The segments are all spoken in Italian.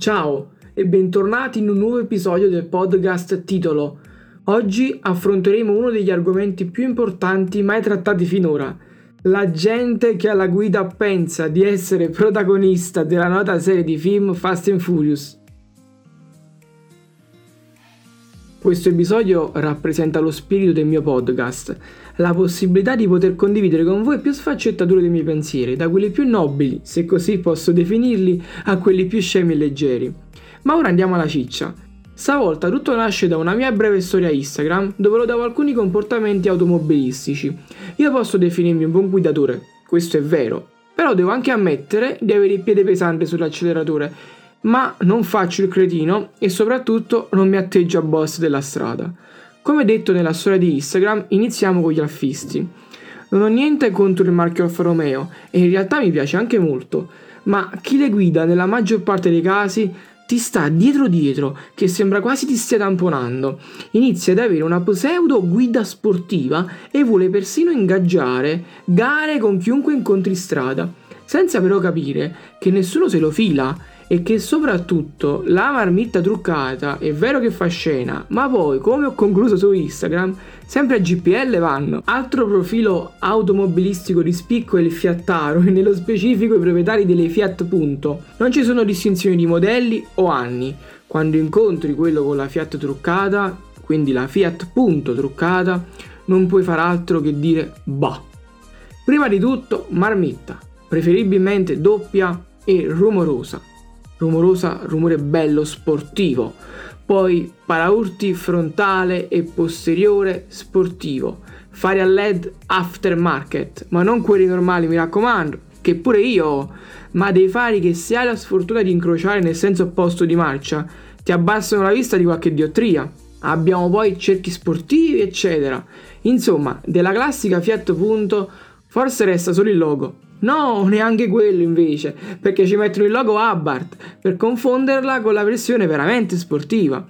Ciao e bentornati in un nuovo episodio del podcast titolo. Oggi affronteremo uno degli argomenti più importanti mai trattati finora. La gente che alla guida pensa di essere protagonista della nota serie di film Fast and Furious. Questo episodio rappresenta lo spirito del mio podcast, la possibilità di poter condividere con voi più sfaccettature dei miei pensieri, da quelli più nobili, se così posso definirli, a quelli più scemi e leggeri. Ma ora andiamo alla ciccia. Stavolta tutto nasce da una mia breve storia Instagram dove lo davo alcuni comportamenti automobilistici. Io posso definirmi un buon guidatore, questo è vero, però devo anche ammettere di avere il piede pesante sull'acceleratore, ma non faccio il cretino e soprattutto non mi atteggio a boss della strada. Come detto nella storia di Instagram, iniziamo con gli affisti. Non ho niente contro il marchio Alfa Romeo e in realtà mi piace anche molto, ma chi le guida nella maggior parte dei casi ti sta dietro dietro, che sembra quasi ti stia tamponando. Inizia ad avere una pseudo guida sportiva e vuole persino ingaggiare gare con chiunque incontri strada, senza però capire che nessuno se lo fila e che soprattutto la marmitta truccata è vero che fa scena, ma poi, come ho concluso su Instagram, sempre a GPL vanno. Altro profilo automobilistico di spicco è il Fiattaro e nello specifico i proprietari delle Fiat Punto. Non ci sono distinzioni di modelli o anni. Quando incontri quello con la Fiat truccata, quindi la Fiat Punto truccata, non puoi far altro che dire bah. Prima di tutto marmitta, preferibilmente doppia e rumorosa rumorosa, rumore bello, sportivo. Poi paraurti frontale e posteriore sportivo. Fari a LED aftermarket, ma non quelli normali, mi raccomando, che pure io ho, ma dei fari che se hai la sfortuna di incrociare nel senso opposto di marcia, ti abbassano la vista di qualche diottria. Abbiamo poi cerchi sportivi, eccetera. Insomma, della classica Fiat Punto, forse resta solo il logo, No, neanche quello invece, perché ci mettono il logo Abarth per confonderla con la versione veramente sportiva.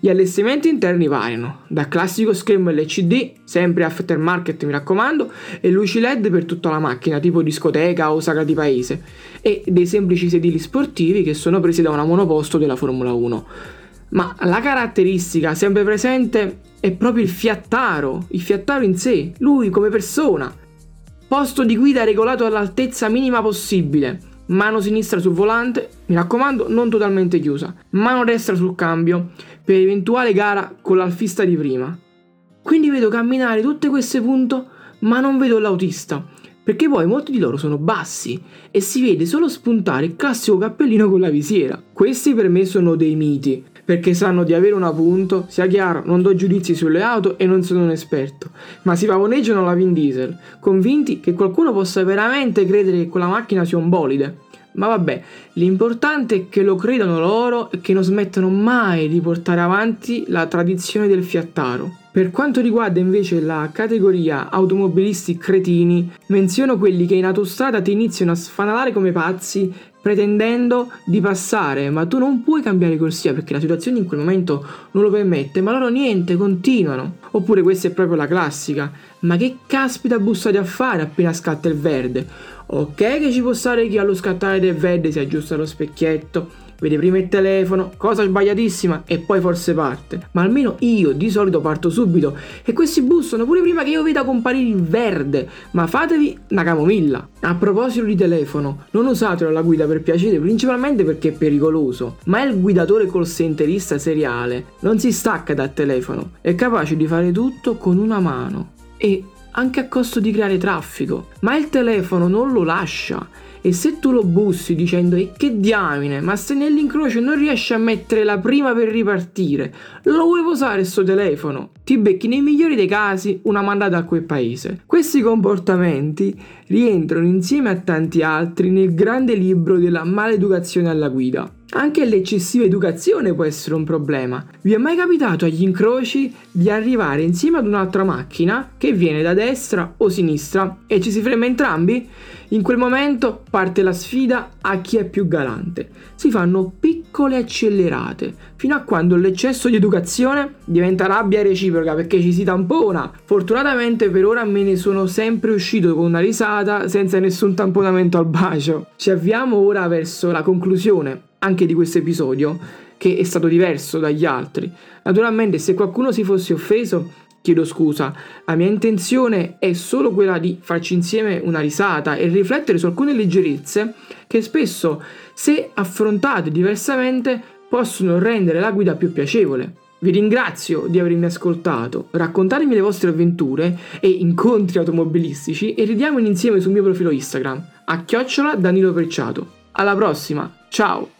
Gli allestimenti interni variano, da classico schermo LCD, sempre aftermarket mi raccomando, e luci LED per tutta la macchina, tipo discoteca o sagra di paese, e dei semplici sedili sportivi che sono presi da una monoposto della Formula 1. Ma la caratteristica sempre presente è proprio il fiattaro, il fiattaro in sé, lui come persona, Posto di guida regolato all'altezza minima possibile. Mano sinistra sul volante, mi raccomando, non totalmente chiusa. Mano destra sul cambio, per eventuale gara con l'alfista di prima. Quindi vedo camminare tutte queste punto, ma non vedo l'autista. Perché poi molti di loro sono bassi e si vede solo spuntare il classico cappellino con la visiera. Questi per me sono dei miti perché sanno di avere un appunto, sia chiaro, non do giudizi sulle auto e non sono un esperto, ma si pavoneggiano la Vin Diesel, convinti che qualcuno possa veramente credere che quella macchina sia un bolide. Ma vabbè, l'importante è che lo credano loro e che non smettano mai di portare avanti la tradizione del fiattaro. Per quanto riguarda invece la categoria automobilisti cretini, menziono quelli che in autostrada ti iniziano a sfanalare come pazzi pretendendo di passare, ma tu non puoi cambiare corsia perché la situazione in quel momento non lo permette, ma loro niente, continuano. Oppure questa è proprio la classica, ma che caspita bussate a fare appena scatta il verde? Ok che ci può stare chi allo scattare del verde si aggiusta lo specchietto, vede prima il telefono, cosa sbagliatissima e poi forse parte. Ma almeno io di solito parto subito e questi bussano pure prima che io veda comparire il verde. Ma fatevi una camomilla. A proposito di telefono, non usatelo alla guida per piacere, principalmente perché è pericoloso. Ma il guidatore col centerista seriale non si stacca dal telefono, è capace di fare tutto con una mano. E anche a costo di creare traffico. Ma il telefono non lo lascia e se tu lo bussi dicendo e che diamine, ma se nell'incrocio non riesci a mettere la prima per ripartire, lo vuoi posare sto telefono? Ti becchi nei migliori dei casi una mandata a quel paese. Questi comportamenti rientrano insieme a tanti altri nel grande libro della maleducazione alla guida. Anche l'eccessiva educazione può essere un problema. Vi è mai capitato agli incroci di arrivare insieme ad un'altra macchina che viene da destra o sinistra e ci si frema entrambi? In quel momento parte la sfida a chi è più galante. Si fanno piccole accelerate, fino a quando l'eccesso di educazione diventa rabbia reciproca perché ci si tampona. Fortunatamente per ora me ne sono sempre uscito con una risata senza nessun tamponamento al bacio. Ci avviamo ora verso la conclusione anche di questo episodio, che è stato diverso dagli altri. Naturalmente se qualcuno si fosse offeso, chiedo scusa, la mia intenzione è solo quella di farci insieme una risata e riflettere su alcune leggerezze che spesso, se affrontate diversamente, possono rendere la guida più piacevole. Vi ringrazio di avermi ascoltato, raccontatemi le vostre avventure e incontri automobilistici e ridiamo insieme sul mio profilo Instagram, a chiocciola Danilo Perciato. Alla prossima, ciao!